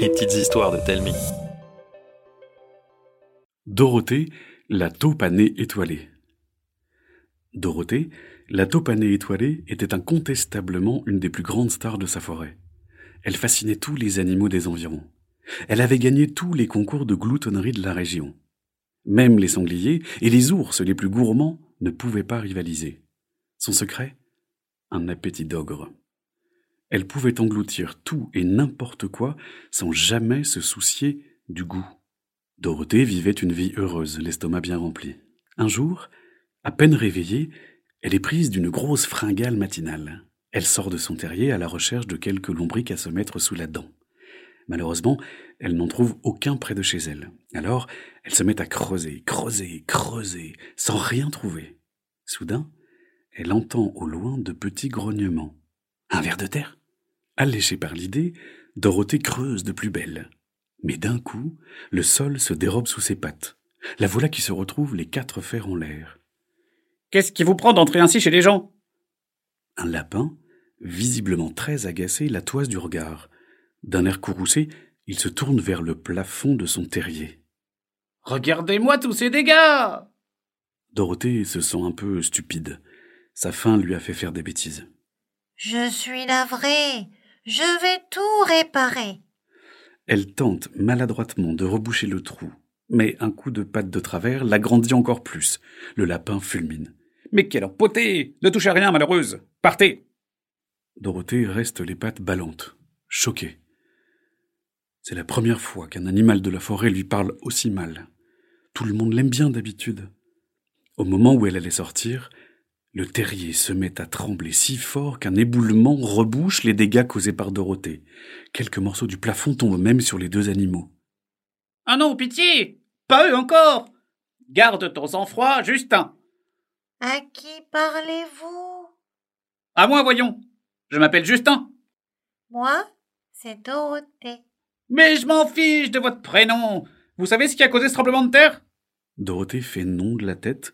Les petites histoires de Telmi. Dorothée, la taupe à nez étoilé. Dorothée, la taupe à nez étoilé était incontestablement une des plus grandes stars de sa forêt. Elle fascinait tous les animaux des environs. Elle avait gagné tous les concours de gloutonnerie de la région. Même les sangliers et les ours les plus gourmands ne pouvaient pas rivaliser. Son secret? Un appétit d'ogre. Elle pouvait engloutir tout et n'importe quoi sans jamais se soucier du goût. Dorothée vivait une vie heureuse, l'estomac bien rempli. Un jour, à peine réveillée, elle est prise d'une grosse fringale matinale. Elle sort de son terrier à la recherche de quelques lombriques à se mettre sous la dent. Malheureusement, elle n'en trouve aucun près de chez elle. Alors, elle se met à creuser, creuser, creuser, sans rien trouver. Soudain, elle entend au loin de petits grognements. Un ver de terre? Alléchée par l'idée, Dorothée creuse de plus belle. Mais d'un coup, le sol se dérobe sous ses pattes. La voilà qui se retrouve les quatre fers en l'air. Qu'est-ce qui vous prend d'entrer ainsi chez les gens? Un lapin, visiblement très agacé, la toise du regard. D'un air courroucé, il se tourne vers le plafond de son terrier. Regardez-moi tous ces dégâts Dorothée se sent un peu stupide. Sa faim lui a fait faire des bêtises. Je suis navrée. Je vais tout réparer. Elle tente maladroitement de reboucher le trou, mais un coup de patte de travers l'agrandit encore plus. Le lapin fulmine. Mais quelle empotée Ne touchez à rien, malheureuse Partez Dorothée reste les pattes ballantes, choquée. C'est la première fois qu'un animal de la forêt lui parle aussi mal. Tout le monde l'aime bien d'habitude. Au moment où elle allait sortir, le terrier se met à trembler si fort qu'un éboulement rebouche les dégâts causés par Dorothée. Quelques morceaux du plafond tombent même sur les deux animaux. Ah non, pitié! Pas eux encore! Garde ton sang-froid, Justin! À qui parlez-vous? À moi, voyons. Je m'appelle Justin. Moi, c'est Dorothée. Mais je m'en fiche de votre prénom. Vous savez ce qui a causé ce tremblement de terre? Dorothée fait non de la tête.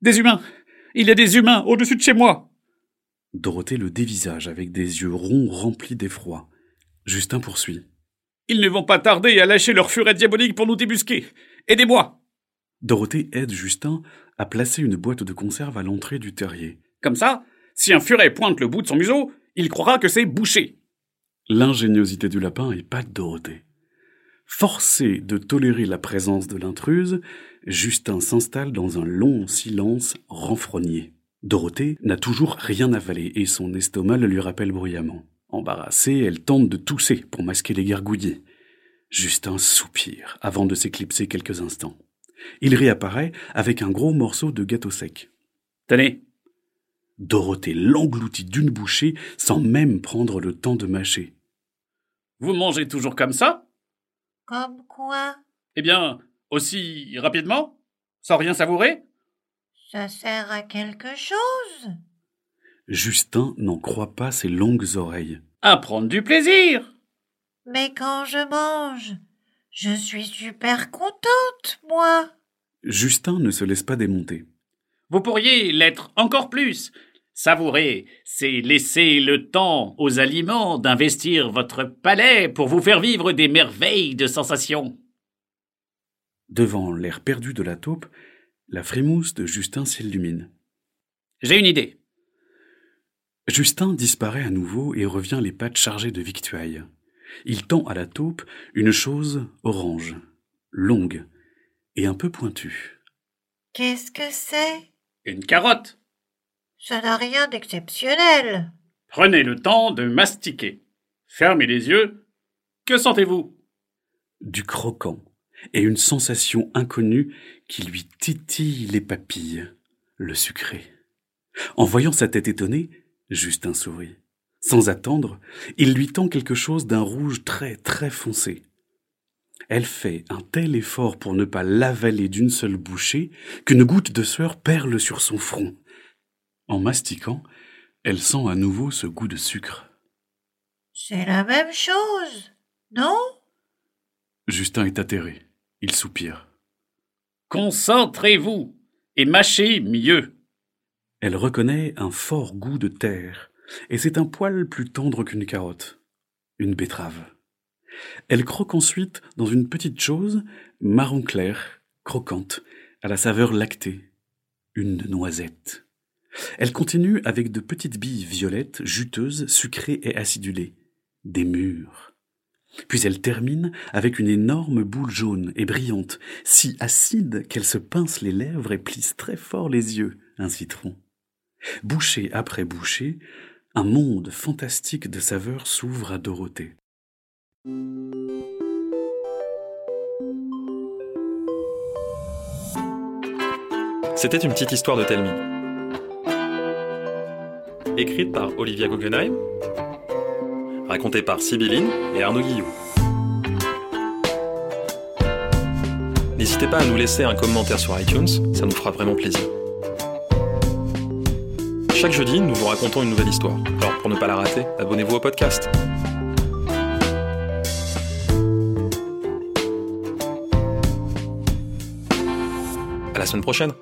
Des humains Il y a des humains au-dessus de chez moi Dorothée le dévisage avec des yeux ronds remplis d'effroi. Justin poursuit. Ils ne vont pas tarder à lâcher leur furet diabolique pour nous débusquer Aidez-moi Dorothée aide Justin à placer une boîte de conserve à l'entrée du terrier. Comme ça, si un furet pointe le bout de son museau, il croira que c'est bouché. L'ingéniosité du lapin est pas de Dorothée. Forcé de tolérer la présence de l'intruse, Justin s'installe dans un long silence renfrogné. Dorothée n'a toujours rien avalé et son estomac le lui rappelle bruyamment. Embarrassée, elle tente de tousser pour masquer les gargouillis. Justin soupire avant de s'éclipser quelques instants. Il réapparaît avec un gros morceau de gâteau sec. Tenez, Dorothée l'engloutit d'une bouchée sans même prendre le temps de mâcher. vous mangez toujours comme ça? Comme quoi? Eh bien, aussi rapidement Sans rien savourer? Ça sert à quelque chose? Justin n'en croit pas ses longues oreilles. À prendre du plaisir Mais quand je mange, je suis super contente, moi. Justin ne se laisse pas démonter. Vous pourriez l'être encore plus. Savourer, c'est laisser le temps aux aliments d'investir votre palais pour vous faire vivre des merveilles de sensations. Devant l'air perdu de la taupe, la frimousse de Justin s'illumine. J'ai une idée. Justin disparaît à nouveau et revient les pattes chargées de victuailles. Il tend à la taupe une chose orange, longue et un peu pointue. Qu'est-ce que c'est? Une carotte. Ça n'a rien d'exceptionnel. Prenez le temps de mastiquer. Fermez les yeux. Que sentez-vous? Du croquant et une sensation inconnue qui lui titille les papilles, le sucré. En voyant sa tête étonnée, Justin sourit. Sans attendre, il lui tend quelque chose d'un rouge très très foncé. Elle fait un tel effort pour ne pas l'avaler d'une seule bouchée qu'une goutte de sueur perle sur son front. En mastiquant, elle sent à nouveau ce goût de sucre. C'est la même chose, non? Justin est atterré. Il soupire. Concentrez-vous et mâchez mieux. Elle reconnaît un fort goût de terre, et c'est un poil plus tendre qu'une carotte, une betterave. Elle croque ensuite dans une petite chose marron clair, croquante, à la saveur lactée, une noisette. Elle continue avec de petites billes violettes, juteuses, sucrées et acidulées, des mûres. Puis elle termine avec une énorme boule jaune et brillante, si acide qu'elle se pince les lèvres et plisse très fort les yeux, un citron. Bouchée après bouchée, un monde fantastique de saveurs s'ouvre à Dorothée. C'était une petite histoire de Telmi. Écrite par Olivia Guggenheim, racontée par Sibylline et Arnaud Guillou. N'hésitez pas à nous laisser un commentaire sur iTunes, ça nous fera vraiment plaisir. Chaque jeudi, nous vous racontons une nouvelle histoire. Alors pour ne pas la rater, abonnez-vous au podcast. À la semaine prochaine